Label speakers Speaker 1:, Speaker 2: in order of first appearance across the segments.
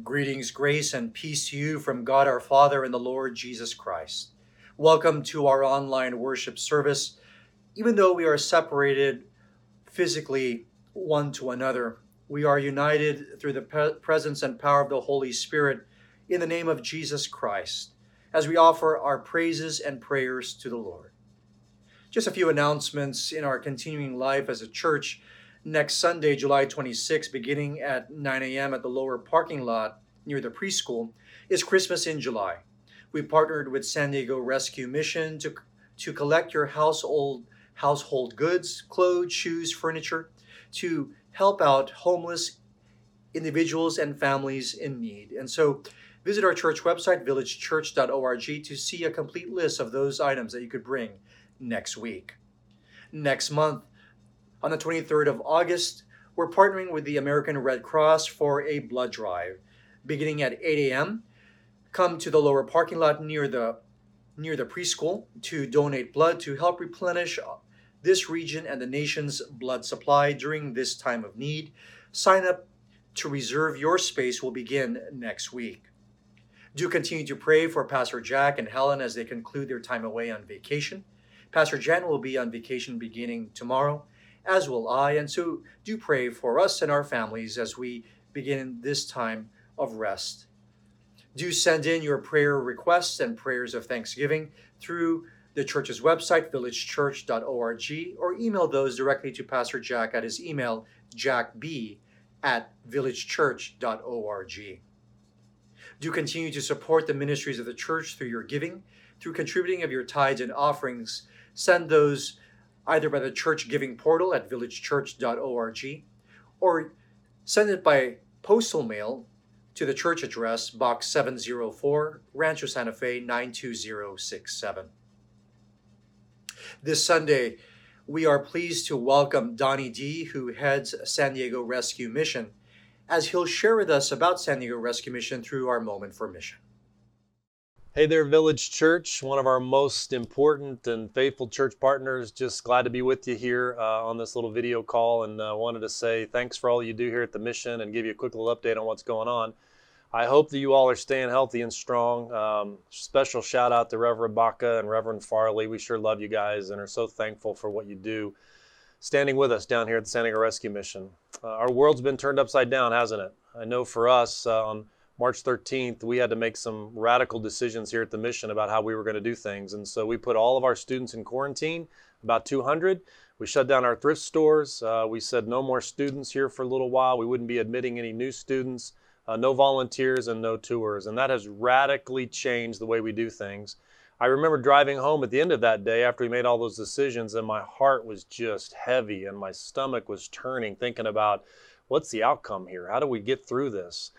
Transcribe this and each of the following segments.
Speaker 1: Greetings, grace, and peace to you from God our Father and the Lord Jesus Christ. Welcome to our online worship service. Even though we are separated physically one to another, we are united through the presence and power of the Holy Spirit in the name of Jesus Christ as we offer our praises and prayers to the Lord. Just a few announcements in our continuing life as a church next Sunday, July 26, beginning at 9 a.m. at the lower parking lot near the preschool, is Christmas in July. We partnered with San Diego Rescue Mission to, to collect your household household goods, clothes, shoes, furniture, to help out homeless individuals and families in need. And so visit our church website, villagechurch.org, to see a complete list of those items that you could bring next week. Next month, on the 23rd of August, we're partnering with the American Red Cross for a blood drive. Beginning at 8 a.m., come to the lower parking lot near the near the preschool to donate blood to help replenish this region and the nation's blood supply during this time of need. Sign up to reserve your space will begin next week. Do continue to pray for Pastor Jack and Helen as they conclude their time away on vacation. Pastor Jan will be on vacation beginning tomorrow, as will I, and so do pray for us and our families as we begin this time of rest. Do send in your prayer requests and prayers of thanksgiving through the church's website, villagechurch.org, or email those directly to Pastor Jack at his email, jackb at villagechurch.org. Do continue to support the ministries of the church through your giving, through contributing of your tithes and offerings. Send those either by the church giving portal at villagechurch.org or send it by postal mail to the church address, Box 704, Rancho Santa Fe 92067. This Sunday, we are pleased to welcome Donnie Dee, who heads San Diego Rescue Mission, as he'll share with us about San Diego Rescue Mission through our Moment for Mission.
Speaker 2: Hey there, Village Church, one of our most important and faithful church partners. Just glad to be with you here uh, on this little video call and uh, wanted to say thanks for all you do here at the mission and give you a quick little update on what's going on. I hope that you all are staying healthy and strong. Um, special shout out to Reverend Baca and Reverend Farley. We sure love you guys and are so thankful for what you do standing with us down here at the San Diego Rescue Mission. Uh, our world's been turned upside down, hasn't it? I know for us uh, on March 13th, we had to make some radical decisions here at the mission about how we were going to do things. And so we put all of our students in quarantine, about 200. We shut down our thrift stores. Uh, we said no more students here for a little while. We wouldn't be admitting any new students, uh, no volunteers, and no tours. And that has radically changed the way we do things. I remember driving home at the end of that day after we made all those decisions, and my heart was just heavy and my stomach was turning, thinking about what's the outcome here? How do we get through this?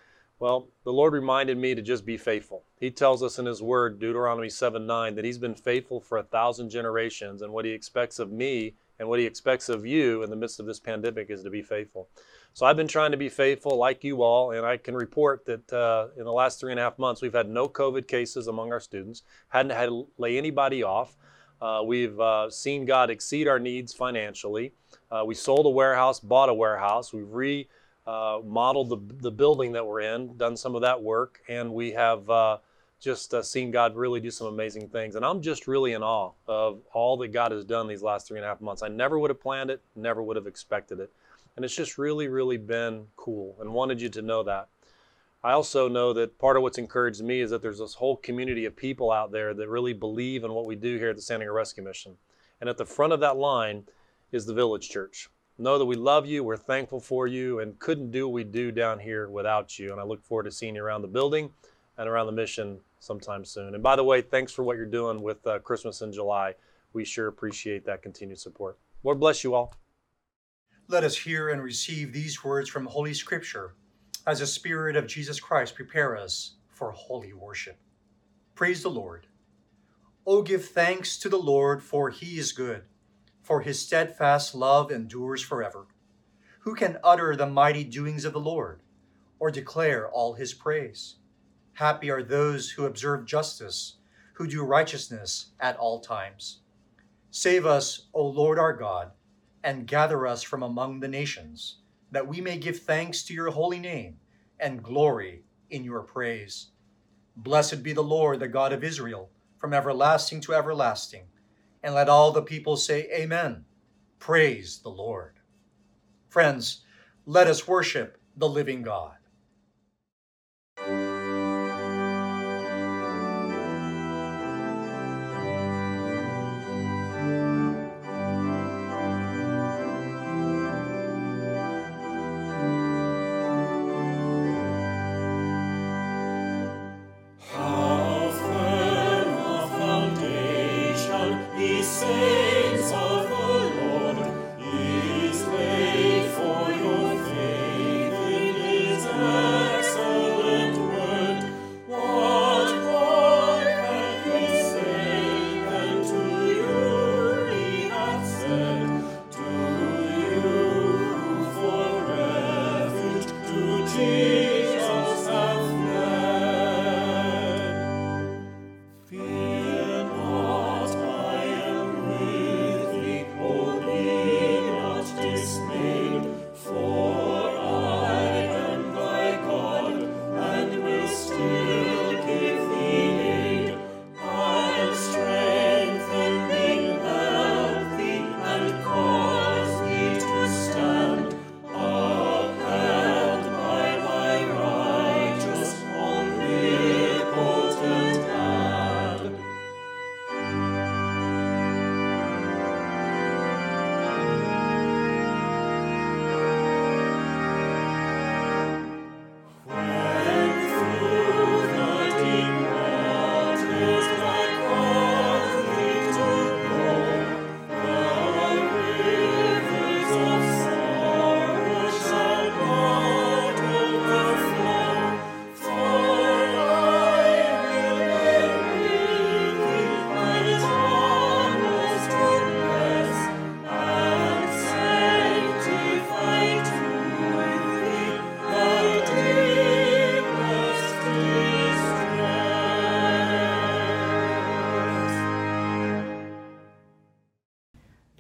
Speaker 2: Well, the Lord reminded me to just be faithful. He tells us in His Word, Deuteronomy 7 9, that He's been faithful for a thousand generations, and what He expects of me and what He expects of you in the midst of this pandemic is to be faithful. So I've been trying to be faithful like you all, and I can report that uh, in the last three and a half months, we've had no COVID cases among our students, hadn't had to lay anybody off. Uh, we've uh, seen God exceed our needs financially. Uh, we sold a warehouse, bought a warehouse. We've re uh, modeled the, the building that we're in, done some of that work, and we have uh, just uh, seen God really do some amazing things. And I'm just really in awe of all that God has done these last three and a half months. I never would have planned it, never would have expected it. And it's just really, really been cool and wanted you to know that. I also know that part of what's encouraged me is that there's this whole community of people out there that really believe in what we do here at the San Diego Rescue Mission. And at the front of that line is the Village Church. Know that we love you, we're thankful for you, and couldn't do what we do down here without you. And I look forward to seeing you around the building and around the mission sometime soon. And by the way, thanks for what you're doing with uh, Christmas in July. We sure appreciate that continued support. Lord bless you all.
Speaker 1: Let us hear and receive these words from Holy Scripture as the Spirit of Jesus Christ prepare us for holy worship. Praise the Lord. Oh, give thanks to the Lord, for he is good for his steadfast love endures forever. Who can utter the mighty doings of the Lord, or declare all his praise? Happy are those who observe justice, who do righteousness at all times. Save us, O Lord our God, and gather us from among the nations, that we may give thanks to your holy name and glory
Speaker 3: in your praise. Blessed be the Lord, the God of Israel, from everlasting to everlasting. And let all the people say, Amen. Praise the Lord. Friends, let us worship the living God.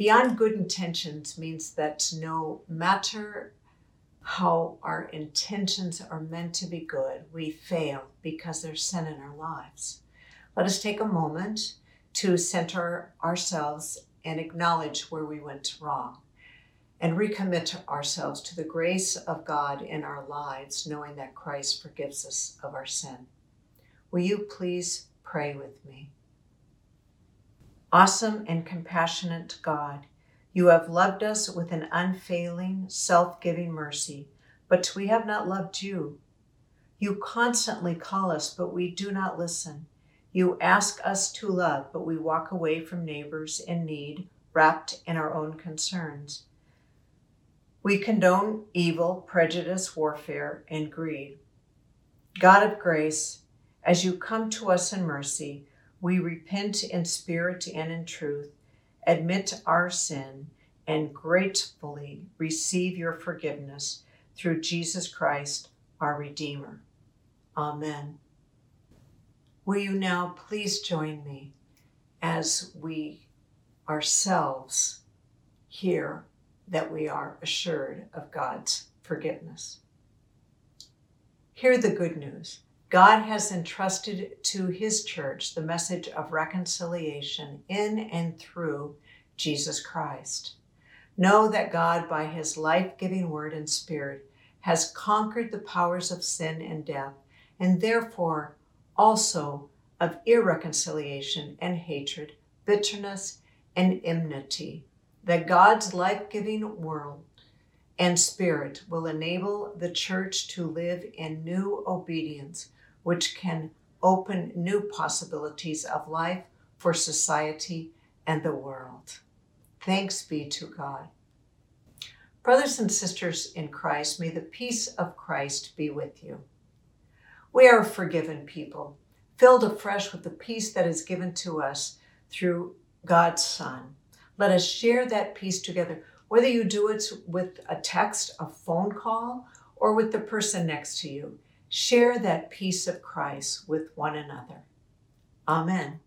Speaker 4: Beyond good intentions means that no matter how our intentions are meant to be good, we fail because there's sin in our lives. Let us take a moment to center ourselves and acknowledge where we went wrong and recommit ourselves to the grace of God in our lives, knowing that Christ forgives us of our sin. Will you please pray with me? Awesome and compassionate God, you have loved us with an unfailing, self giving mercy, but we have not loved you. You constantly call us, but we do not listen. You ask us to love, but we walk away from neighbors in need, wrapped in our own concerns. We condone evil, prejudice, warfare, and greed. God of grace, as you come to us in mercy, we repent in spirit and in truth, admit our sin, and gratefully receive your forgiveness through Jesus Christ, our Redeemer. Amen. Will you now please join me as we ourselves hear that we are assured of God's forgiveness? Hear the good news. God has entrusted to his church the message of reconciliation in and through Jesus Christ. Know that God, by his life giving word and spirit, has conquered the powers of sin and death, and therefore also of irreconciliation and hatred, bitterness and enmity. That God's life giving world and spirit will enable the church to live in new obedience which can open new possibilities of life for society and the world. Thanks be to God. Brothers and sisters in Christ, may the peace of Christ be with you. We are forgiven people, filled afresh with the peace that is given to us through God's Son. Let us share that peace together, whether you do it with a text, a phone call, or with the person next to you share that peace of Christ with one another. Amen.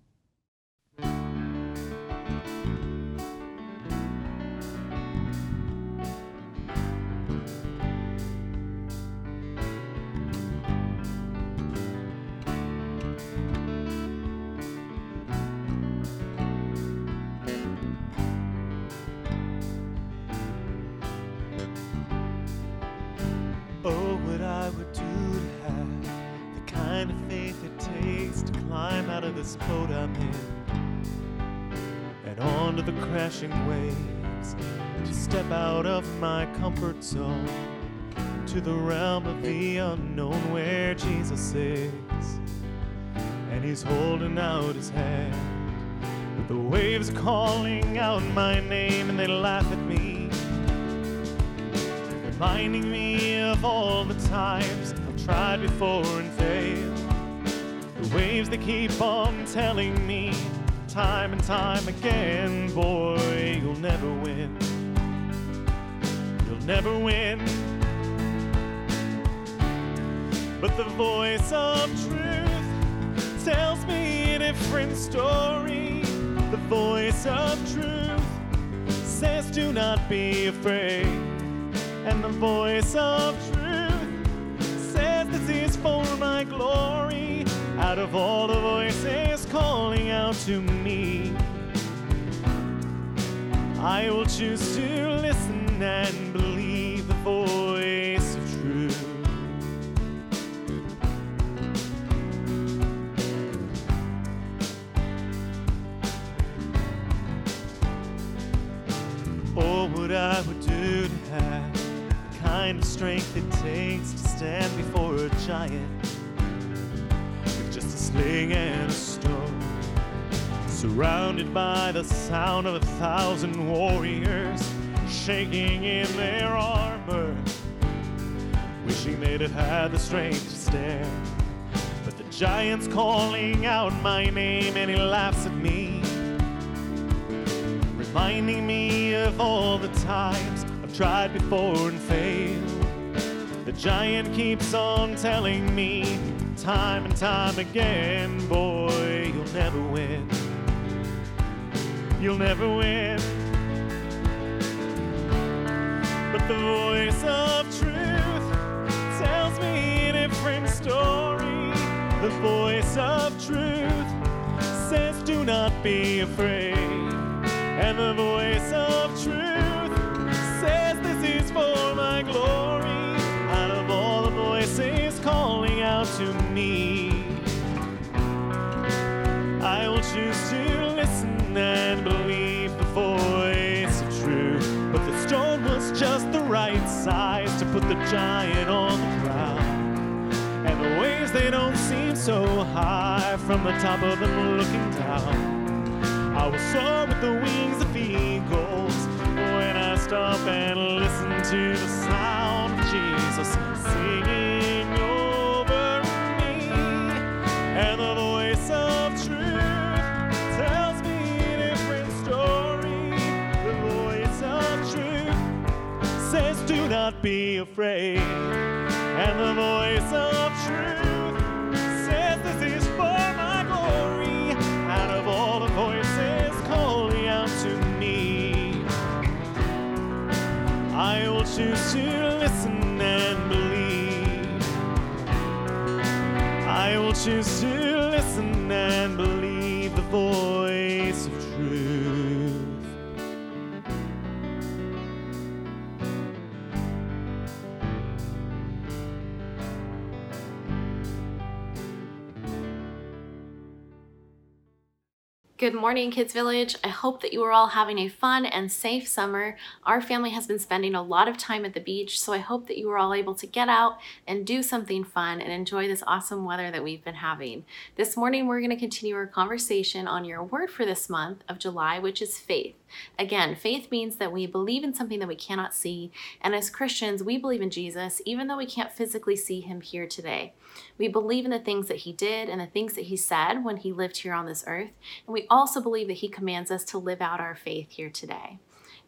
Speaker 3: This boat I'm in and onto the crashing waves, to step out of my comfort zone to the realm of the unknown where Jesus is, and He's holding out His hand. But the waves are calling out my name and they laugh at me reminding me of all the times I've tried before and waves that keep on telling me time and time again, boy, you'll never win. You'll never win. But the voice of truth tells me a different story. The voice of truth says, do not be afraid. And the voice of truth says, This is for my glory. Out of all the voices calling out to me, I will choose to listen and believe the voice of truth. Oh, what I would do to have the kind of strength it takes to stand before a giant just a sling and a stone, surrounded by the sound of a thousand warriors shaking in their armor, wishing they'd have had the strength to stand. But the giant's calling out my name and he laughs at me reminding me of all the times I've tried before and failed. The giant keeps on telling me time and time again, boy, you'll never win. You'll never win. But the voice of truth tells me a different story. The voice of truth says, do not be afraid. And the voice of truth says, This is for me, I will choose to listen and believe the voice of truth. But the stone was just the right size to put the giant on the ground. And the waves, they don't seem so high from the top of them looking down. I will soar with the wings of eagles when I stop and listen to the sound of Jesus singing not be afraid. And the voice of truth says, This is for my glory. Out of all the voices calling out to me, I will choose to listen and believe. I will choose to listen and believe the voice
Speaker 5: Good morning, Kids Village. I hope that you are all having a fun and safe summer. Our family has been spending a lot of time at the beach, so I hope that you are all able to get out and do something fun and enjoy this awesome weather that we've been having. This morning, we're going to continue our conversation on your word for this month of July, which is faith. Again, faith means that we believe in something that we cannot see, and as Christians, we believe in Jesus even though we can't physically see him here today. We believe in the things that he did and the things that he said when he lived here on this earth, and we also believe that he commands us to live out our faith here today.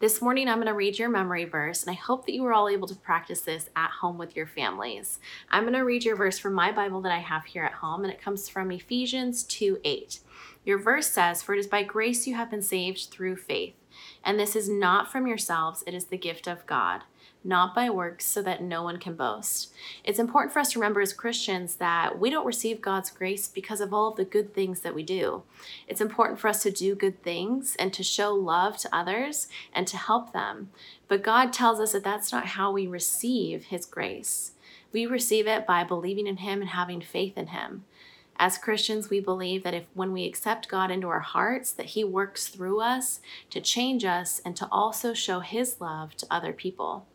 Speaker 5: This morning, I'm going to read your memory verse, and I hope that you were all able to practice this at home with your families. I'm going to read your verse from my Bible that I have here at home, and it comes from Ephesians 2 8. Your verse says, For it is by grace you have been saved through faith. And this is not from yourselves, it is the gift of God, not by works, so that no one can boast. It's important for us to remember as Christians that we don't receive God's grace because of all of the good things that we do. It's important for us to do good things and to show love to others and to help them. But God tells us that that's not how we receive His grace. We receive it by believing in Him and having faith in Him. As Christians, we believe that if when we accept God into our hearts, that He works through us to change us and to also show His love to other people.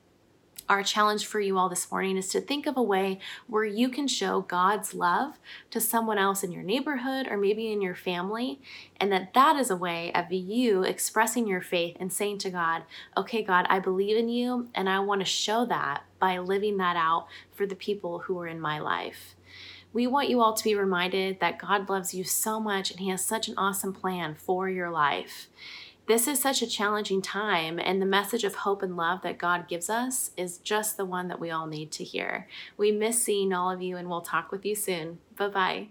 Speaker 5: Our challenge for you all this morning is to think of a way where you can show God's love to someone else in your neighborhood or maybe in your family, and that that is a way of you expressing your faith and saying to God, "Okay, God, I believe in you, and I want to show that by living that out for the people who are in my life." We want you all to be reminded that God loves you so much and He has such an awesome plan for your life. This is such a challenging time, and the message of hope and love that God gives us is just the one that we all need to hear. We miss seeing all of you, and we'll talk with you soon. Bye bye.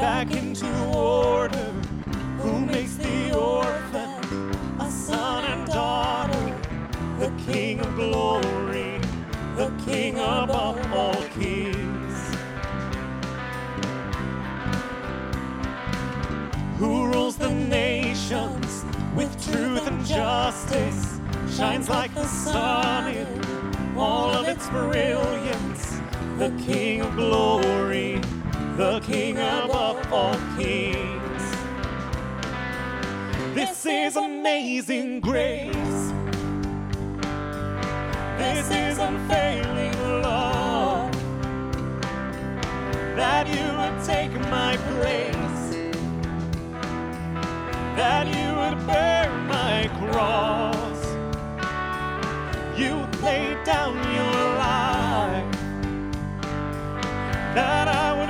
Speaker 3: Back into order? Who makes the orphan a son and daughter? The King of glory, the King above all kings. Who rules the nations with truth and justice? Shines like the sun in all of its brilliance. The King of glory, the King above all kings. This is amazing grace. This is unfailing love. That you would take my place. That you would bear my cross. You laid down your life. That I would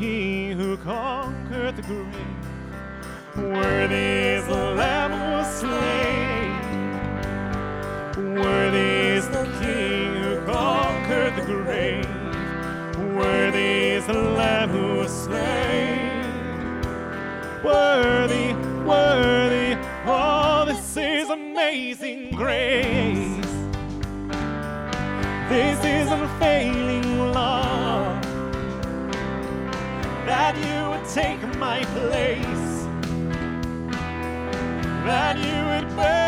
Speaker 3: King who conquered the grave. Worthy is the Lamb who was slain. Worthy is the King who conquered the grave. Worthy is the Lamb who was slain. Worthy, worthy, oh, this is amazing grace. This is unfailing That you would bear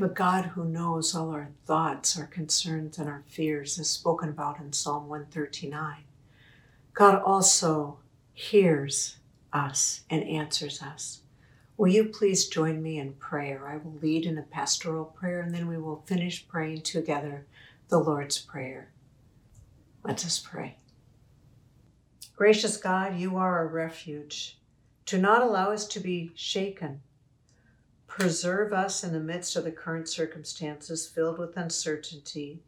Speaker 4: have a God who knows all our thoughts, our concerns, and our fears, as spoken about in Psalm 139. God also hears us and answers us. Will you please join me in prayer? I will lead in a pastoral prayer and then we will finish praying together the Lord's Prayer. Let us pray. Gracious God, you are a refuge. Do not allow us to be shaken. Preserve us in the midst of the current circumstances filled with uncertainty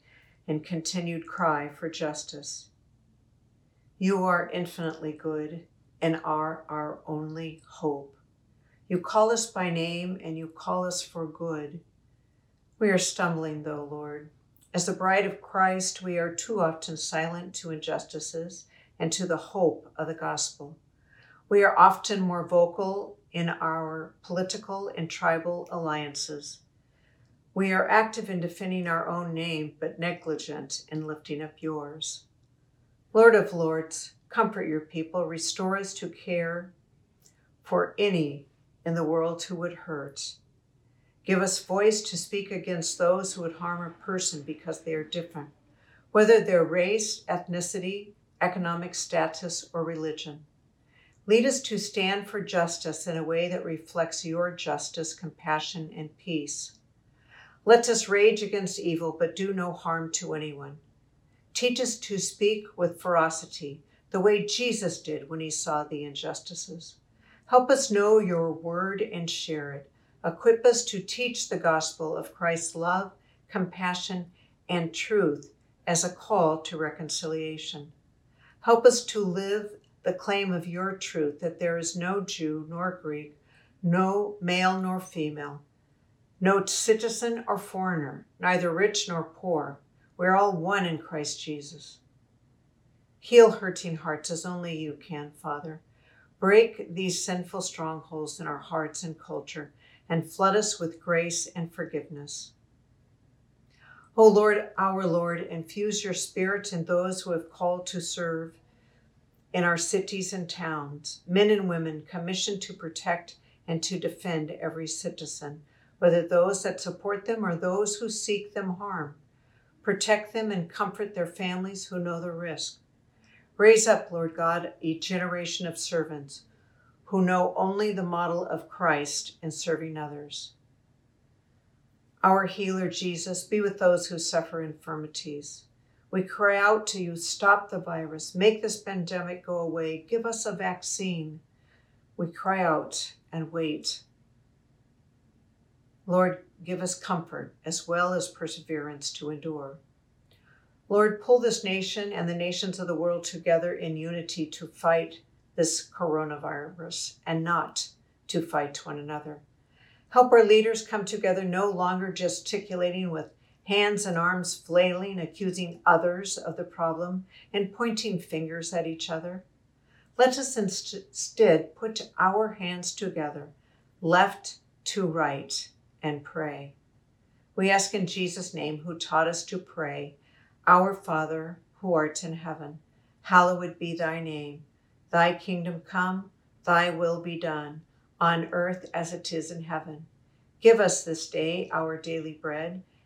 Speaker 4: and continued cry for justice. You are infinitely good and are our only hope. You call us by name and you call us for good. We are stumbling, though, Lord. As the bride of Christ, we are too often silent to injustices and to the hope of the gospel. We are often more vocal in our political and tribal alliances. We are active in defending our own name, but negligent in lifting up yours. Lord of Lords, comfort your people, restore us to care for any in the world who would hurt. Give us voice to speak against those who would harm a person because they are different, whether their race, ethnicity, economic status, or religion. Lead us to stand for justice in a way that reflects your justice, compassion, and peace. Let us rage against evil, but do no harm to anyone. Teach us to speak with ferocity, the way Jesus did when he saw the injustices. Help us know your word and share it. Equip us to teach the gospel of Christ's love, compassion, and truth as a call to reconciliation. Help us to live the claim of your truth that there is no Jew nor Greek, no male nor female, no citizen or foreigner, neither rich nor poor. We're all one in Christ Jesus. Heal hurting hearts as only you can, Father. Break these sinful strongholds in our hearts and culture and flood us with grace and forgiveness. O Lord, our Lord, infuse your spirit in those who have called to serve in our cities and towns, men and women commissioned to protect and to defend every citizen, whether those that support them or those who seek them harm. Protect them and comfort their families who know the risk. Raise up, Lord God, a generation of servants who know only the model of Christ in serving others. Our healer, Jesus, be with those who suffer infirmities we cry out to you, stop the virus, make this pandemic go away, give us a vaccine. We cry out and wait. Lord, give us comfort as well as perseverance to endure. Lord, pull this nation and the nations of the world together in unity to fight this coronavirus and not to fight one another. Help our leaders come together no longer gesticulating with hands and arms flailing, accusing others of the problem, and pointing fingers at each other. Let us instead put our hands together, left to right, and pray. We ask in Jesus' name, who taught us to pray, Our Father, who art in heaven, hallowed be thy name. Thy kingdom come, thy will be done, on earth as it is in heaven. Give us this day our daily bread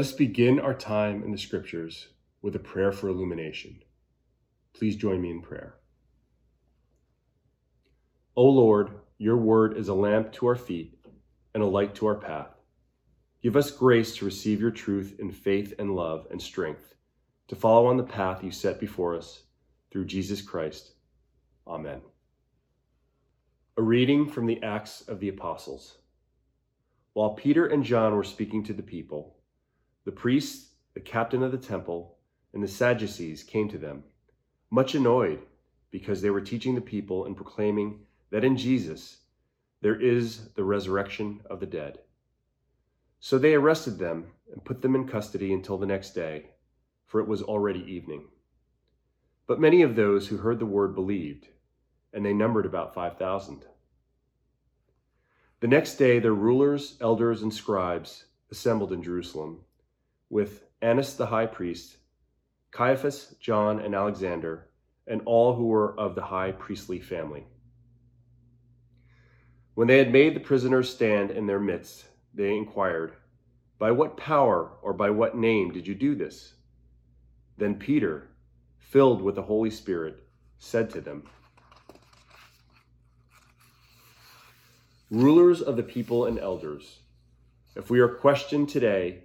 Speaker 6: Let us begin our time in the scriptures with a prayer for illumination. Please join me in prayer. O Lord, your word is a lamp to our feet and a light to our path. Give us grace to receive your truth in faith and love and strength, to follow on the path you set before us through Jesus Christ. Amen. A reading from the Acts of the Apostles. While Peter and John were speaking to the people, the priests, the captain of the temple, and the Sadducees came to them, much annoyed because they were teaching the people and proclaiming that in Jesus there is the resurrection of the dead. So they arrested them and put them in custody until the next day, for it was already evening. But many of those who heard the word believed, and they numbered about 5,000. The next day, their rulers, elders, and scribes assembled in Jerusalem with Annas the high priest, Caiaphas, John, and Alexander, and all who were of the high priestly family. When they had made the prisoners stand in their midst, they inquired, By what power or by what name did you do this? Then Peter, filled with the Holy Spirit, said to them, Rulers of the people and elders, if we are questioned today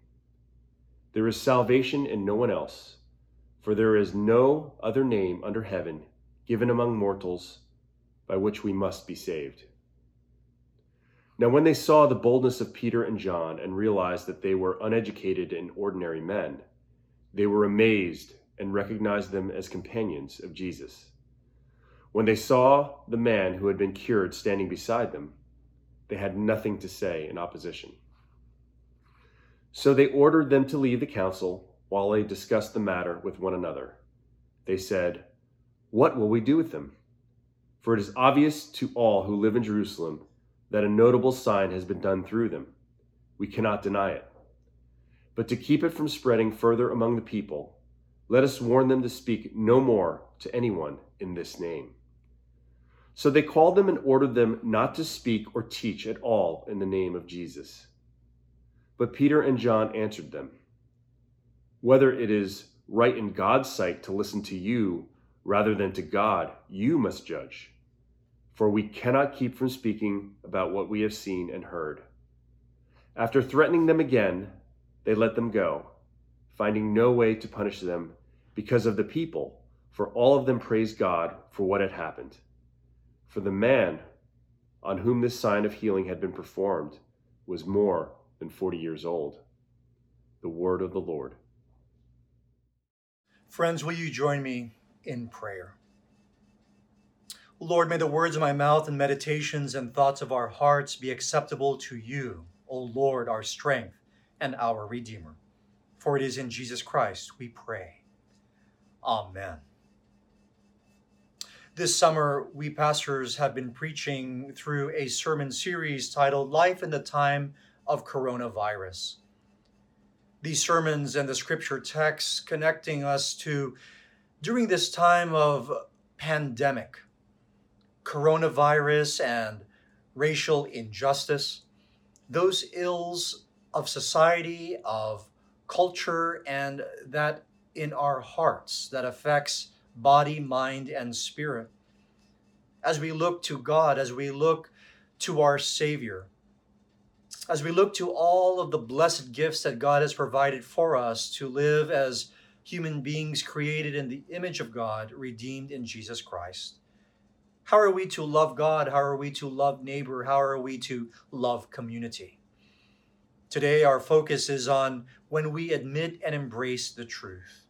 Speaker 6: There is salvation in no one else, for there is no other name under heaven given among mortals by which we must be saved. Now, when they saw the boldness of Peter and John and realized that they were uneducated and ordinary men, they were amazed and recognized them as companions of Jesus. When they saw the man who had been cured standing beside them, they had nothing to say in opposition. So they ordered them to leave the council while they discussed the matter with one another. They said, What will we do with them? For it is obvious to all who live in Jerusalem that a notable sign has been done through them. We cannot deny it. But to keep it from spreading further among the people, let us warn them to speak no more to anyone in this name. So they called them and ordered them not to speak or teach at all in the name of Jesus. But Peter and John answered them Whether it is right in God's sight to listen to you rather than to God, you must judge. For we cannot keep from speaking about what we have seen and heard. After threatening them again, they let them go, finding no way to punish them because of the people, for all of them praised God for what had happened. For the man on whom this sign of healing had been performed was more than 40 years old. The word of the Lord.
Speaker 1: Friends, will you join me in prayer? Lord, may the words of my mouth and meditations and thoughts of our hearts be acceptable to you, O Lord, our strength and our Redeemer. For it is in Jesus Christ we pray. Amen. This summer, we pastors have been preaching through a sermon series titled Life in the Time of coronavirus. These sermons and the scripture texts connecting us to during this time of pandemic, coronavirus, and racial injustice, those ills of society, of culture, and that in our hearts that affects body, mind, and spirit. As we look to God, as we look to our Savior, as we look to all of the blessed gifts that God has provided for us to live as human beings created in the image of God, redeemed in Jesus Christ. How are we to love God? How are we to love neighbor? How are we to love community? Today, our focus is on when we admit and embrace the truth.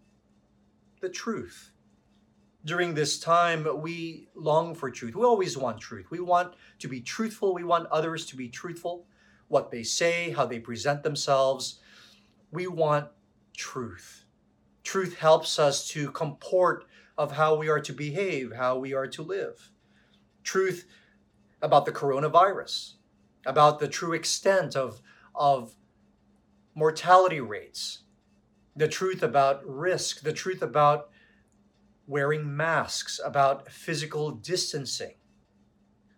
Speaker 1: The truth. During this time, we long for truth. We always want truth. We want to be truthful. We want others to be truthful what they say, how they present themselves. We want truth. Truth helps us to comport of how we are to behave, how we are to live. Truth about the coronavirus, about the true extent of, of mortality rates, the truth about risk, the truth about wearing masks, about physical distancing,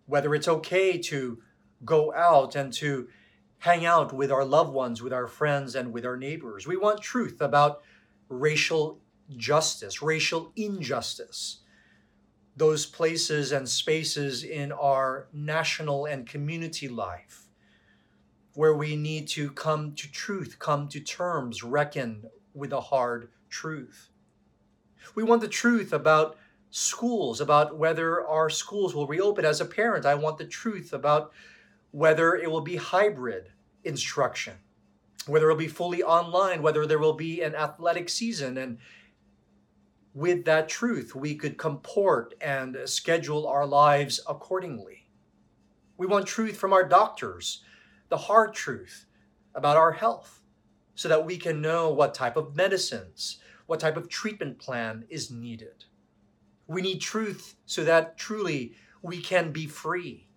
Speaker 1: whether it's okay to go out and to hang out with our loved ones, with our friends, and with our neighbors. We want truth about racial justice, racial injustice, those places and spaces in our national and community life where we need to come to truth, come to terms, reckon with a hard truth. We want the truth about schools, about whether our schools will reopen. As a parent, I want the truth about whether it will be hybrid instruction, whether it'll be fully online, whether there will be an athletic season. And with that truth, we could comport and schedule our lives accordingly. We want truth from our doctors, the hard truth about our health, so that we can know what type of medicines, what type of treatment plan is needed. We need truth so that truly we can be free,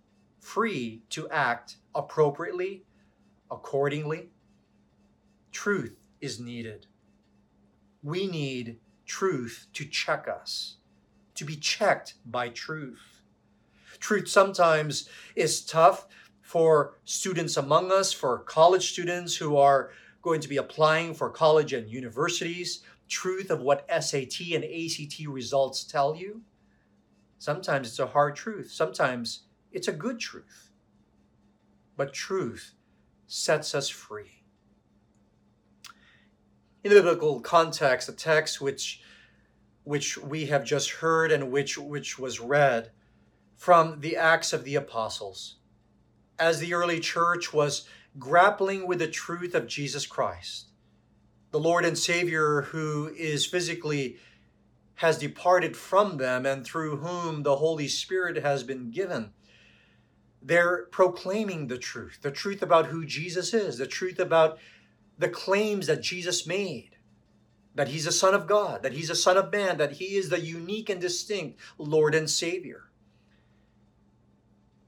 Speaker 1: free to act appropriately, accordingly. Truth is needed. We need truth to check us, to be checked by truth. Truth sometimes is tough for students among us, for college students who are going to be applying for college and universities, truth of what SAT and ACT results tell you. Sometimes it's a hard truth, sometimes it's a good truth. But truth sets us free. In the biblical context, the text which which we have just heard and which which was read from the Acts of the Apostles, as the early church was grappling with the truth of Jesus Christ, the Lord and Savior who is physically has departed from them and through whom the Holy Spirit has been given. They're proclaiming the truth, the truth about who Jesus is, the truth about the claims that Jesus made, that he's a son of God, that he's a son of man, that he is the unique and distinct Lord and Savior.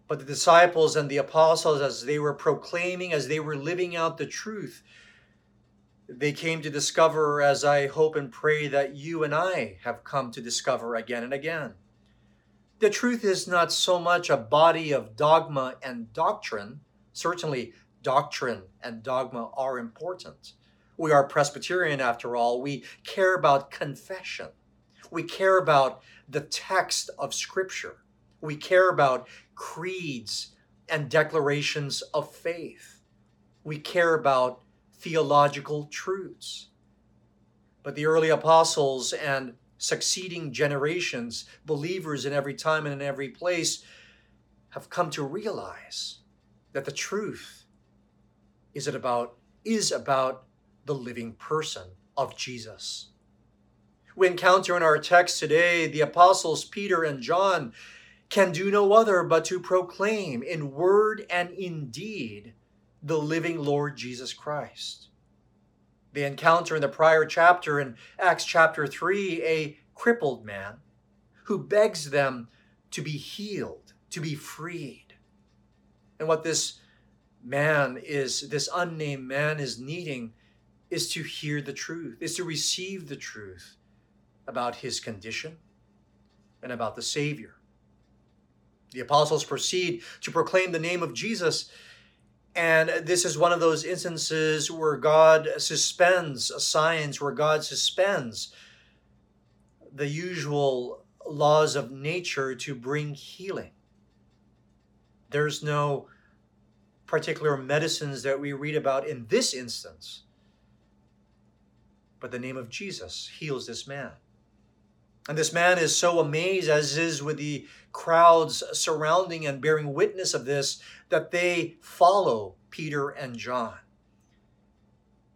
Speaker 1: But the disciples and the apostles, as they were proclaiming, as they were living out the truth, they came to discover, as I hope and pray that you and I have come to discover again and again. The truth is not so much a body of dogma and doctrine. Certainly, doctrine and dogma are important. We are Presbyterian after all. We care about confession. We care about the text of Scripture. We care about creeds and declarations of faith. We care about theological truths. But the early apostles and succeeding generations, believers in every time and in every place, have come to realize that the truth is it about is about the living person of Jesus. We encounter in our text today the apostles Peter and John can do no other but to proclaim in word and in deed the living Lord Jesus Christ. They encounter in the prior chapter, in Acts chapter 3, a crippled man who begs them to be healed, to be freed. And what this man is, this unnamed man is needing, is to hear the truth, is to receive the truth about his condition and about the Savior. The apostles proceed to proclaim the name of Jesus. And this is one of those instances where God suspends signs, where God suspends the usual laws of nature to bring healing. There's no particular medicines that we read about in this instance, but the name of Jesus heals this man. And this man is so amazed, as is with the crowds surrounding and bearing witness of this, that they follow Peter and John.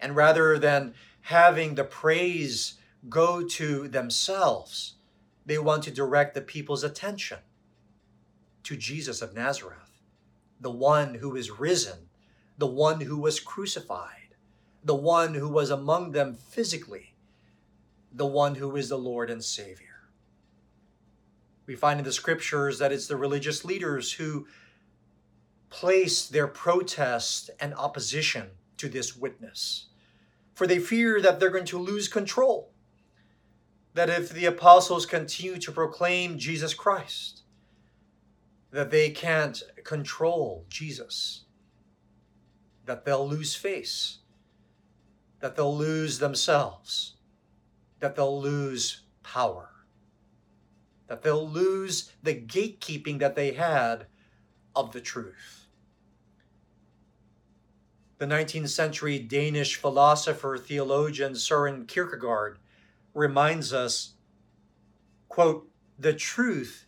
Speaker 1: And rather than having the praise go to themselves, they want to direct the people's attention to Jesus of Nazareth, the one who is risen, the one who was crucified, the one who was among them physically, the one who is the Lord and Savior. We find in the scriptures that it's the religious leaders who place their protest and opposition to this witness, for they fear that they're going to lose control. That if the apostles continue to proclaim Jesus Christ, that they can't control Jesus, that they'll lose face, that they'll lose themselves, that they'll lose power, that they'll lose the gatekeeping that they had of the truth. The 19th century Danish philosopher theologian Søren Kierkegaard reminds us quote the truth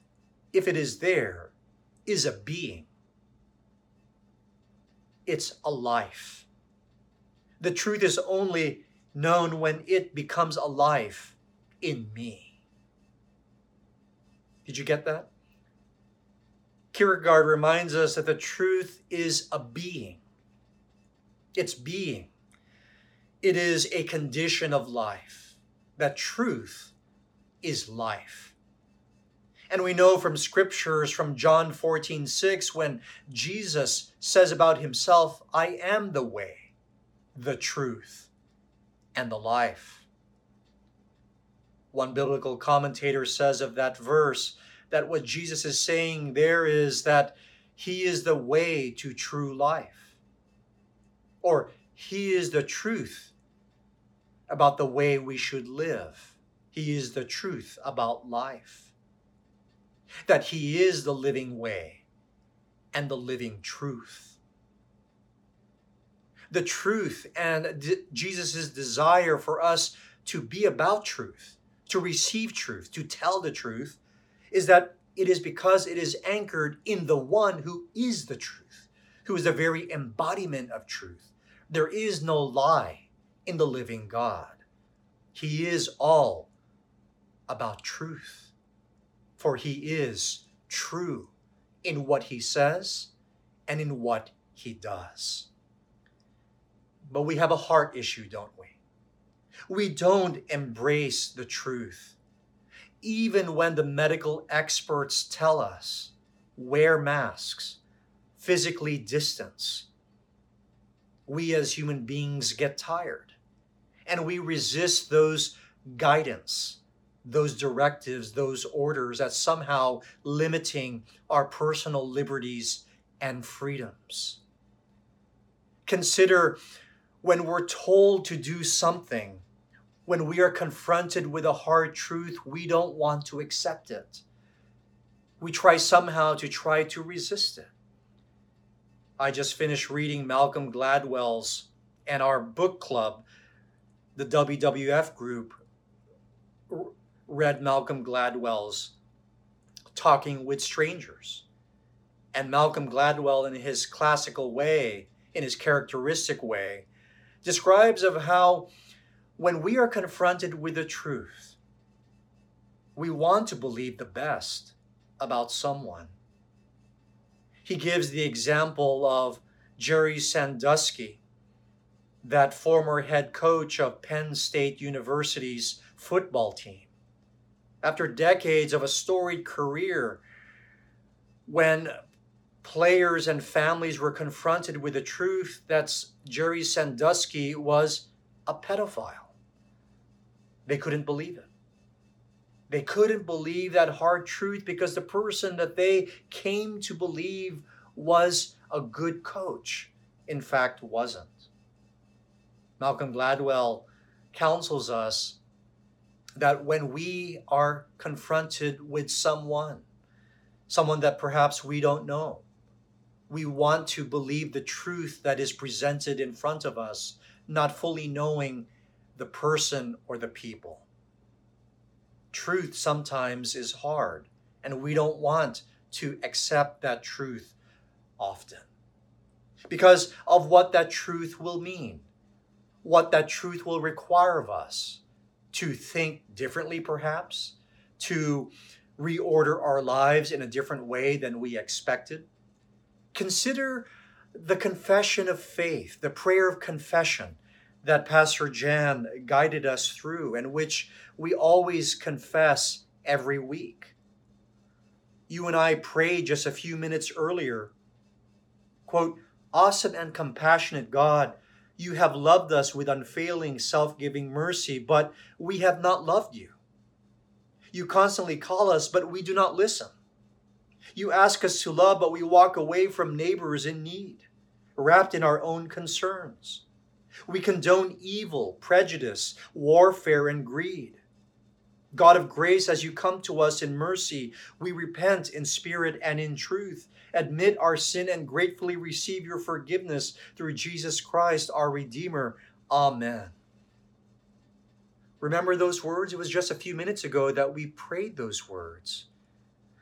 Speaker 1: if it is there is a being it's a life the truth is only known when it becomes alive in me. Did you get that? Kierkegaard reminds us that the truth is a being. It's being. It is a condition of life. That truth is life. And we know from scriptures from John 14, 6, when Jesus says about himself, I am the way, the truth, and the life. One biblical commentator says of that verse that what Jesus is saying there is that he is the way to true life, or he is the truth about the way we should live. He is the truth about life. That He is the living way and the living truth. The truth and d- Jesus' desire for us to be about truth, to receive truth, to tell the truth, is that it is because it is anchored in the one who is the truth, who is the very embodiment of truth. There is no lie in the living God. He is all about truth, for He is true in what He says and in what He does. But we have a heart issue, don't we? We don't embrace the truth. Even when the medical experts tell us wear masks, physically distance, we as human beings get tired and we resist those guidance, those directives, those orders that somehow limiting our personal liberties and freedoms. Consider when we're told to do something, when we are confronted with a hard truth, we don't want to accept it. We try somehow to try to resist it. I just finished reading Malcolm Gladwell's and our book club, the WWF group, read Malcolm Gladwell's Talking with Strangers. And Malcolm Gladwell, in his classical way, in his characteristic way, describes of how when we are confronted with the truth, we want to believe the best about someone. He gives the example of Jerry Sandusky, that former head coach of Penn State University's football team. After decades of a storied career, when players and families were confronted with the truth that Jerry Sandusky was a pedophile. They couldn't believe it. They couldn't believe that hard truth because the person that they came to believe was a good coach, in fact, wasn't. Malcolm Gladwell counsels us that when we are confronted with someone, someone that perhaps we don't know, we want to believe the truth that is presented in front of us, not fully knowing the person or the people. Truth sometimes is hard, and we don't want to accept that truth often because of what that truth will mean, what that truth will require of us to think differently, perhaps, to reorder our lives in a different way than we expected. Consider the confession of faith, the prayer of confession that Pastor Jan guided us through and which we always confess every week. You and I prayed just a few minutes earlier. Quote, Awesome and compassionate God, you have loved us with unfailing, self giving mercy, but we have not loved you. You constantly call us, but we do not listen. You ask us to love, but we walk away from neighbors in need, wrapped in our own concerns. We condone evil, prejudice, warfare, and greed. God of grace, as you come to us in mercy, we repent in spirit and in truth, admit our sin, and gratefully receive your forgiveness through Jesus Christ, our Redeemer. Amen. Remember those words? It was just a few minutes ago that we prayed those words.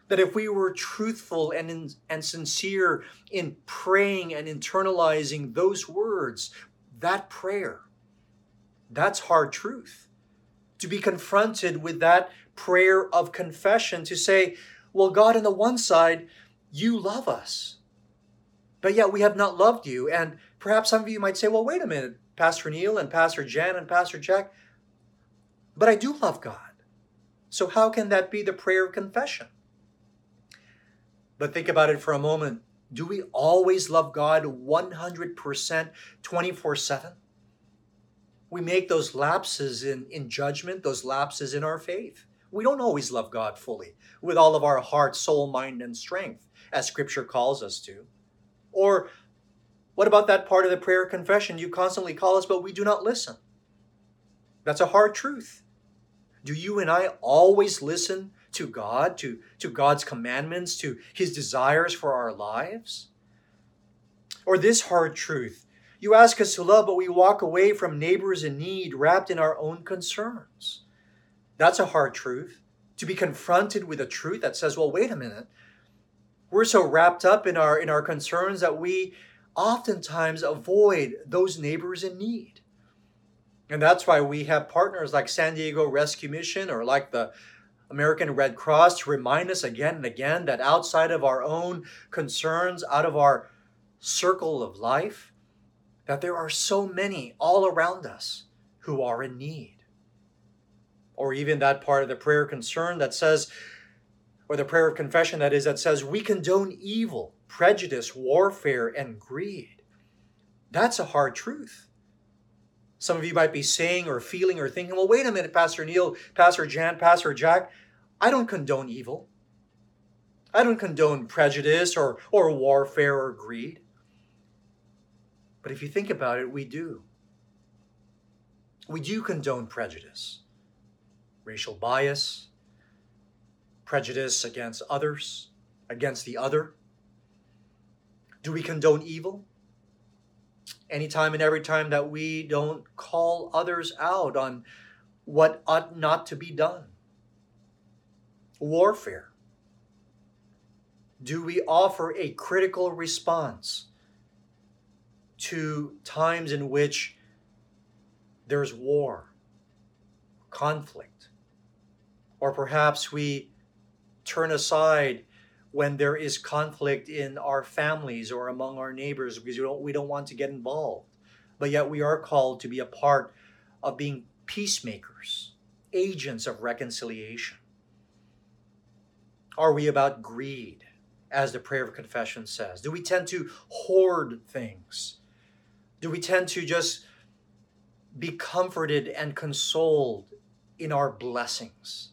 Speaker 1: That if we were truthful and, in, and sincere in praying and internalizing those words, that prayer. That's hard truth. To be confronted with that prayer of confession, to say, Well, God, on the one side, you love us, but yet we have not loved you. And perhaps some of you might say, Well, wait a minute, Pastor Neal and Pastor Jan and Pastor Jack, but I do love God. So how can that be the prayer of confession? But think about it for a moment. Do we always love God 100% 24 7? We make those lapses in, in judgment, those lapses in our faith. We don't always love God fully with all of our heart, soul, mind, and strength, as Scripture calls us to. Or what about that part of the prayer confession? You constantly call us, but we do not listen. That's a hard truth. Do you and I always listen to God, to, to God's commandments, to his desires for our lives? Or this hard truth you ask us to love, but we walk away from neighbors in need wrapped in our own concerns. That's a hard truth. To be confronted with a truth that says, well, wait a minute. We're so wrapped up in our in our concerns that we oftentimes avoid those neighbors in need. And that's why we have partners like San Diego Rescue Mission or like the American Red Cross to remind us again and again that outside of our own concerns, out of our circle of life, that there are so many all around us who are in need. Or even that part of the prayer concern that says, or the prayer of confession that is, that says, we condone evil, prejudice, warfare, and greed. That's a hard truth. Some of you might be saying or feeling or thinking, well, wait a minute, Pastor Neal, Pastor Jan, Pastor Jack. I don't condone evil. I don't condone prejudice or, or warfare or greed. But if you think about it, we do. We do condone prejudice, racial bias, prejudice against others, against the other. Do we condone evil? Anytime and every time that we don't call others out on what ought not to be done warfare? Do we offer a critical response to times in which there's war, conflict, or perhaps we turn aside when there is conflict in our families or among our neighbors because we don't, we don't want to get involved. But yet we are called to be a part of being peacemakers, agents of reconciliation. Are we about greed, as the prayer of confession says? Do we tend to hoard things? Do we tend to just be comforted and consoled in our blessings?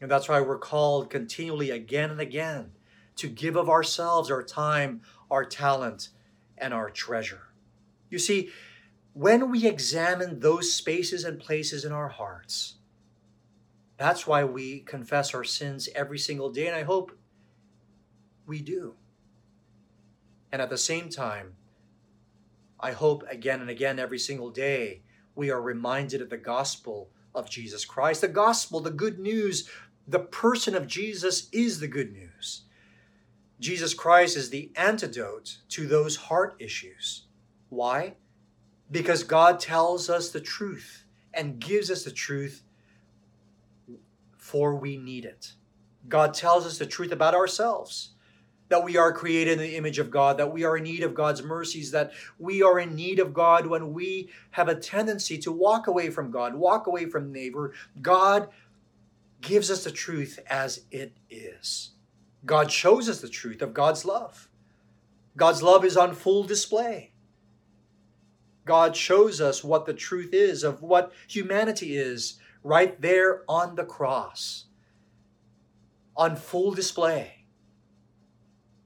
Speaker 1: And that's why we're called continually again and again to give of ourselves, our time, our talent, and our treasure. You see, when we examine those spaces and places in our hearts, that's why we confess our sins every single day, and I hope we do. And at the same time, I hope again and again every single day we are reminded of the gospel of Jesus Christ. The gospel, the good news, the person of Jesus is the good news. Jesus Christ is the antidote to those heart issues. Why? Because God tells us the truth and gives us the truth for we need it. God tells us the truth about ourselves. that we are created in the image of God, that we are in need of God's mercies, that we are in need of God when we have a tendency to walk away from God, walk away from neighbor. God gives us the truth as it is. God shows us the truth of God's love. God's love is on full display. God shows us what the truth is of what humanity is right there on the cross, on full display.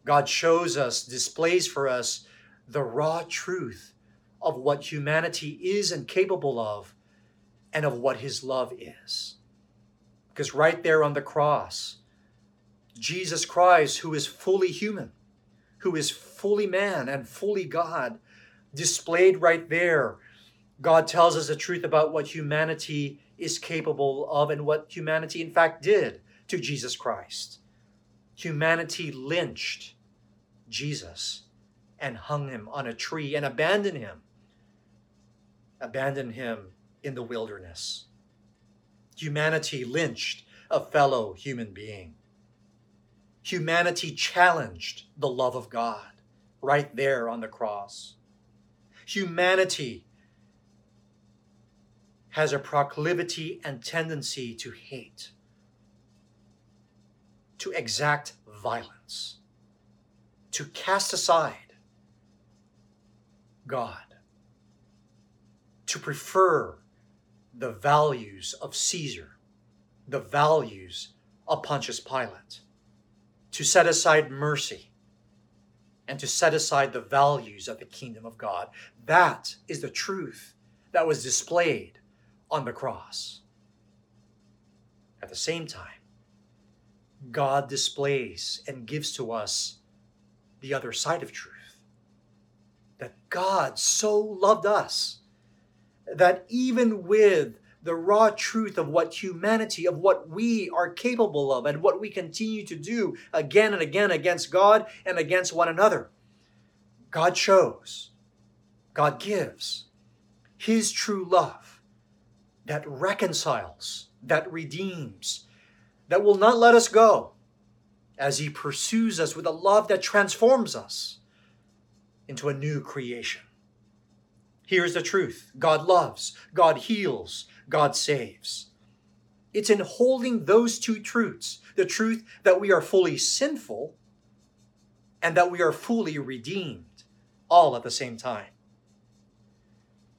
Speaker 1: God shows us, displays for us the raw truth of what humanity is and capable of, and of what His love is. Because right there on the cross, Jesus Christ, who is fully human, who is fully man and fully God, displayed right there. God tells us the truth about what humanity is capable of and what humanity, in fact, did to Jesus Christ. Humanity lynched Jesus and hung him on a tree and abandoned him. Abandoned him in the wilderness. Humanity lynched a fellow human being. Humanity challenged the love of God right there on the cross. Humanity has a proclivity and tendency to hate, to exact violence, to cast aside God, to prefer the values of Caesar, the values of Pontius Pilate, to set aside mercy, and to set aside the values of the kingdom of God. That is the truth that was displayed on the cross. At the same time, God displays and gives to us the other side of truth. That God so loved us that even with the raw truth of what humanity, of what we are capable of, and what we continue to do again and again against God and against one another, God shows, God gives His true love that reconciles, that redeems, that will not let us go as He pursues us with a love that transforms us into a new creation. Here's the truth God loves, God heals, God saves. It's in holding those two truths the truth that we are fully sinful and that we are fully redeemed all at the same time.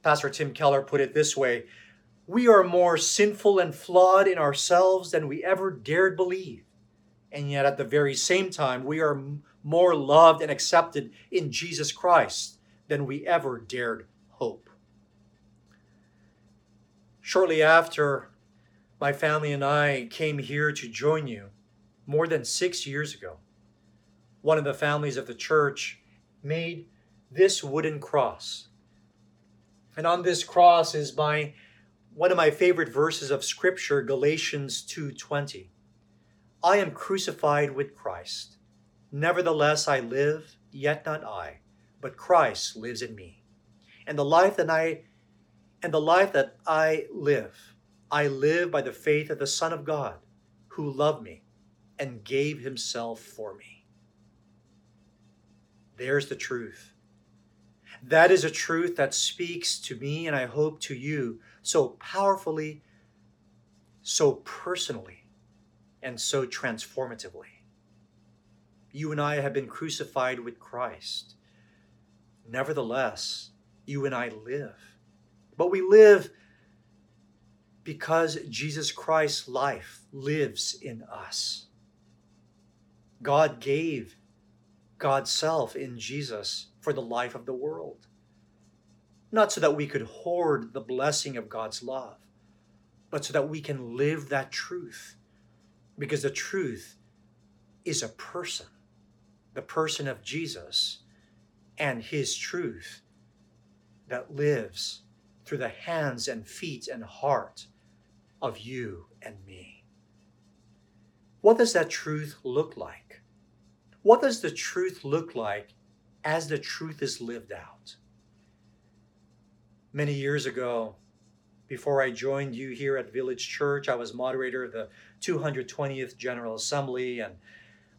Speaker 1: Pastor Tim Keller put it this way We are more sinful and flawed in ourselves than we ever dared believe. And yet, at the very same time, we are more loved and accepted in Jesus Christ than we ever dared hope. Shortly after my family and I came here to join you, more than six years ago, one of the families of the church made this wooden cross. And on this cross is my one of my favorite verses of scripture, Galatians 2:20. I am crucified with Christ. Nevertheless I live, yet not I, but Christ lives in me. And the life that I and the life that I live, I live by the faith of the Son of God, who loved me and gave himself for me. There's the truth. That is a truth that speaks to me and I hope to you so powerfully, so personally, and so transformatively. You and I have been crucified with Christ. Nevertheless, you and I live. But we live because Jesus Christ's life lives in us. God gave God's self in Jesus for the life of the world. Not so that we could hoard the blessing of God's love, but so that we can live that truth. Because the truth is a person, the person of Jesus and his truth that lives through the hands and feet and heart of you and me. What does that truth look like? What does the truth look like as the truth is lived out? Many years ago, before I joined you here at Village Church, I was moderator of the 220th General Assembly, and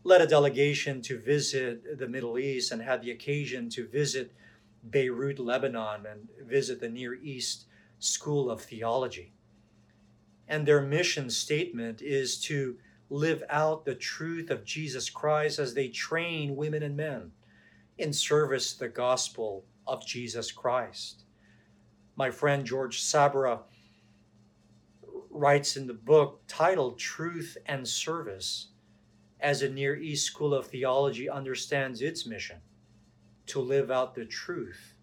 Speaker 1: led a delegation to visit the Middle East and had the occasion to visit Beirut, Lebanon, and visit the Near East School of Theology. And their mission statement is to live out the truth of Jesus Christ as they train women and men in service to the gospel of Jesus Christ. My friend George Sabra writes in the book titled Truth and Service as a Near East School of Theology understands its mission to live out the truth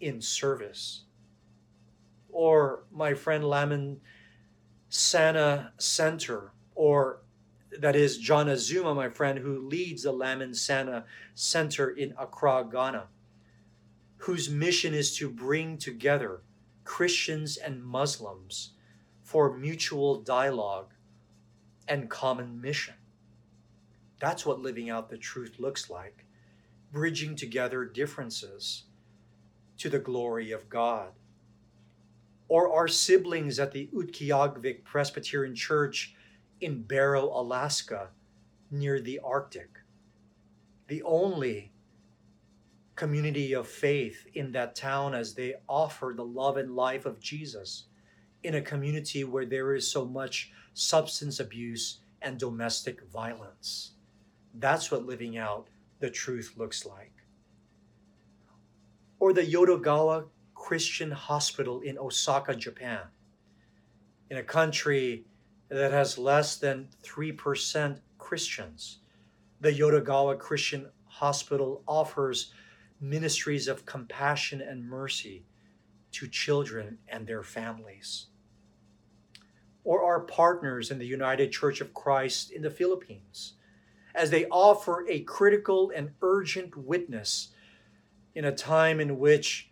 Speaker 1: in service. Or my friend Lamin Sanneh Center, or that is John Azumah, my friend, who leads the Lamin Sanneh Center in Accra, Ghana, whose mission is to bring together Christians and Muslims for mutual dialogue and common mission. That's what living out the truth looks like bridging together differences to the glory of God. Or our siblings at the Utqiagvik Presbyterian Church in Barrow, Alaska, near the Arctic. The only community of faith in that town as they offer the love and life of Jesus in a community where there is so much substance abuse and domestic violence. That's what living out the truth looks like. Or the Yodogawa Christian Hospital in Osaka, Japan. In a country that has less than 3% Christians, the Yodogawa Christian Hospital offers ministries of compassion and mercy to children and their families. Or our partners in the United Church of Christ in the Philippines as they offer a critical and urgent witness in a time in which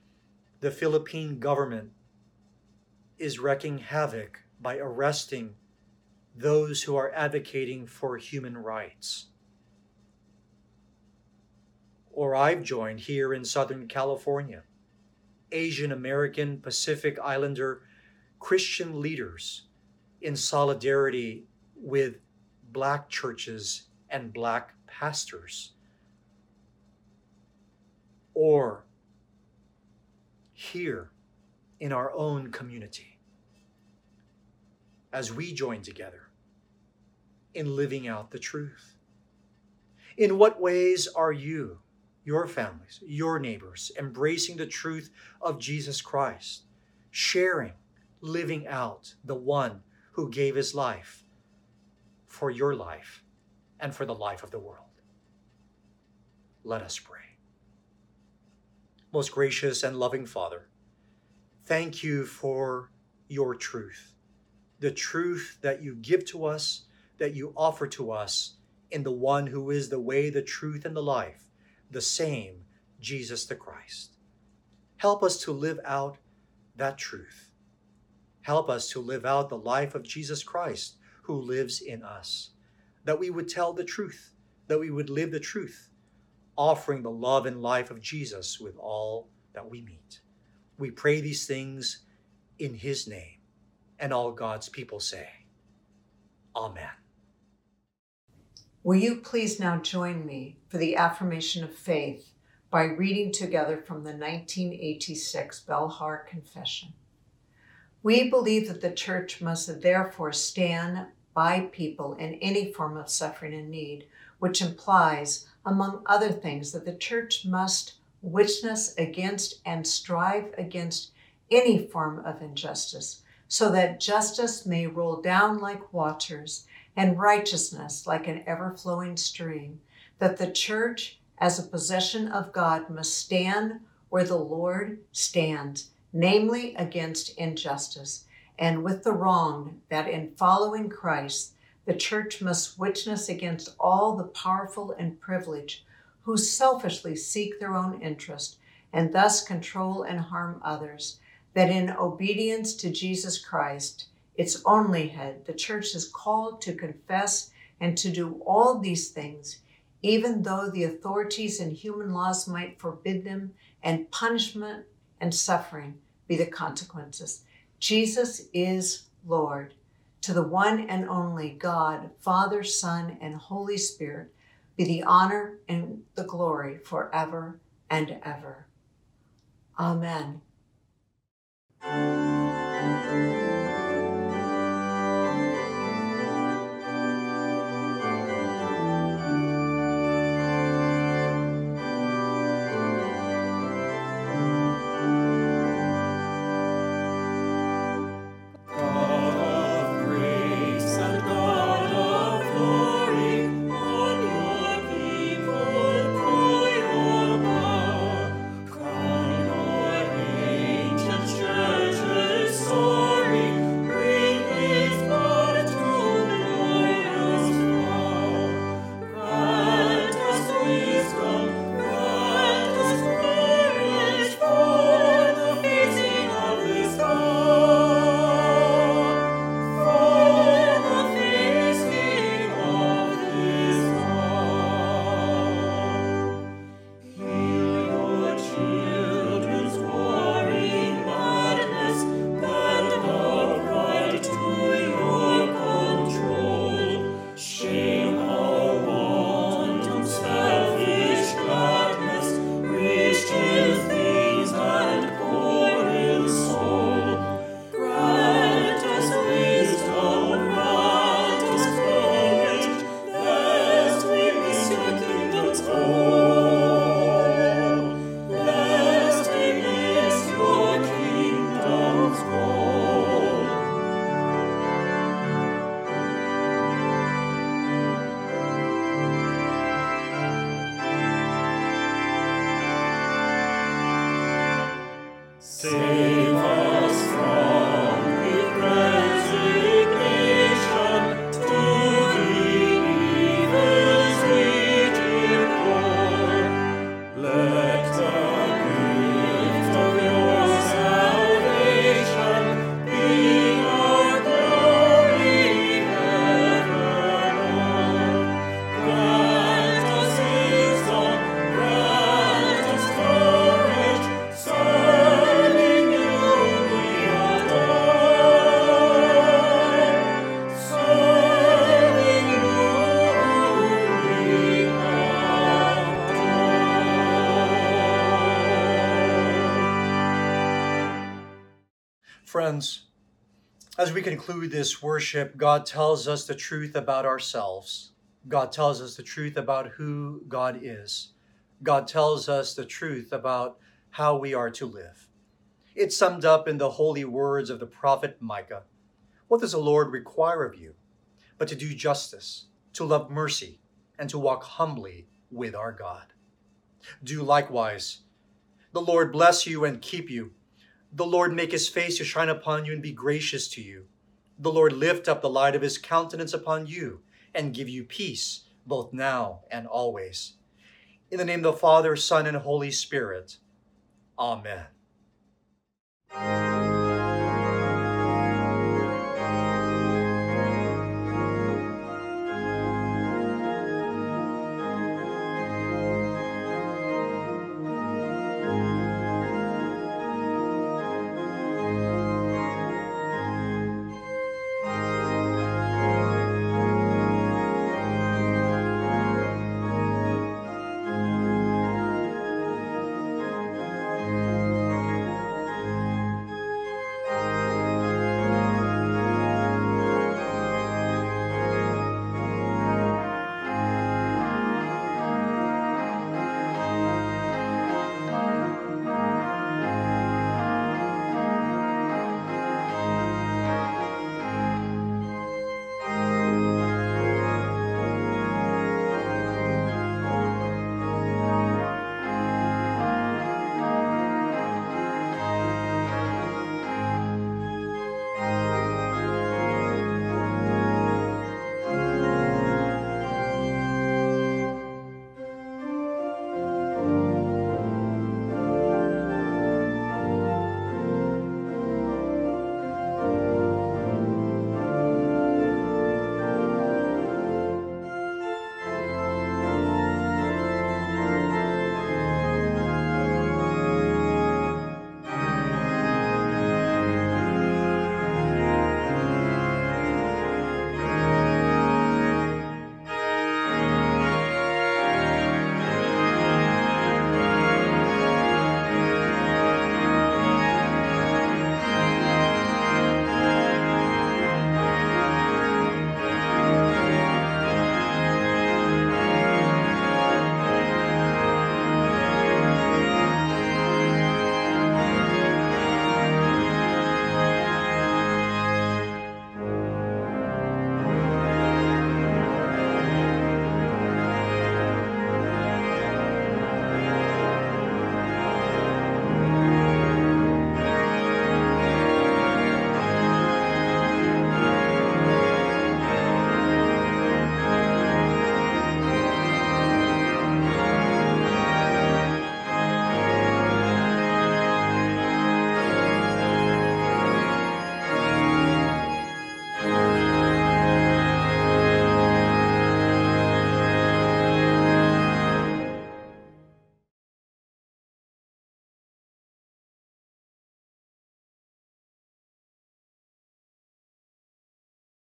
Speaker 1: the Philippine government is wreaking havoc by arresting those who are advocating for human rights. Or I've joined here in Southern California Asian American Pacific Islander Christian leaders in solidarity with Black churches and black pastors. Or here in our own community as we join together in living out the truth. In what ways are you, your families, your neighbors embracing the truth of Jesus Christ, sharing, living out the one who gave his life for your life and for the life of the world. Let us pray. Most gracious and loving Father, thank you for your truth, the truth that you give to us, that you offer to us in the one who is the way, the truth, and the life, the same Jesus the Christ. Help us to live out that truth. Help us to live out the life of Jesus Christ who lives in us that we would tell the truth, that we would live the truth, offering the love and life of Jesus with all that we meet. We pray these things in His name, and all God's people say, Amen.
Speaker 4: Will you please now join me for the affirmation of faith by reading together from the 1986 Belhar Confession? We believe that the church must therefore stand by people in any form of suffering and need, which implies, among other things, that the church must witness against and strive against any form of injustice, so that justice may roll down like waters and righteousness like an ever flowing stream, that the church, as a possession of God, must stand where the Lord stands, namely against injustice and with the wrong that in following Christ, the church must witness against all the powerful and privileged who selfishly seek their own interest and thus control and harm others, that in obedience to Jesus Christ, its only head, the church is called to confess and to do all these things, even though the authorities and human laws might forbid them, and punishment and suffering be the consequences. Jesus is Lord.
Speaker 3: To the one and only God, Father, Son, and Holy Spirit, be the honor and the glory forever and ever. Amen.
Speaker 1: Friends, as we conclude this worship, God tells us the truth about ourselves. God tells us the truth about who God is. God tells us the truth about how we are to live. It's summed up in the holy words of the prophet Micah. What does the Lord require of you? But to do justice, to love mercy, and to walk humbly with our God. Do likewise. The Lord bless you and keep you. The Lord make his face to shine upon you and be gracious to you. The Lord lift up the light of his countenance upon you and give you peace, both now and always. In the name of the Father, Son, and Holy Spirit. Amen.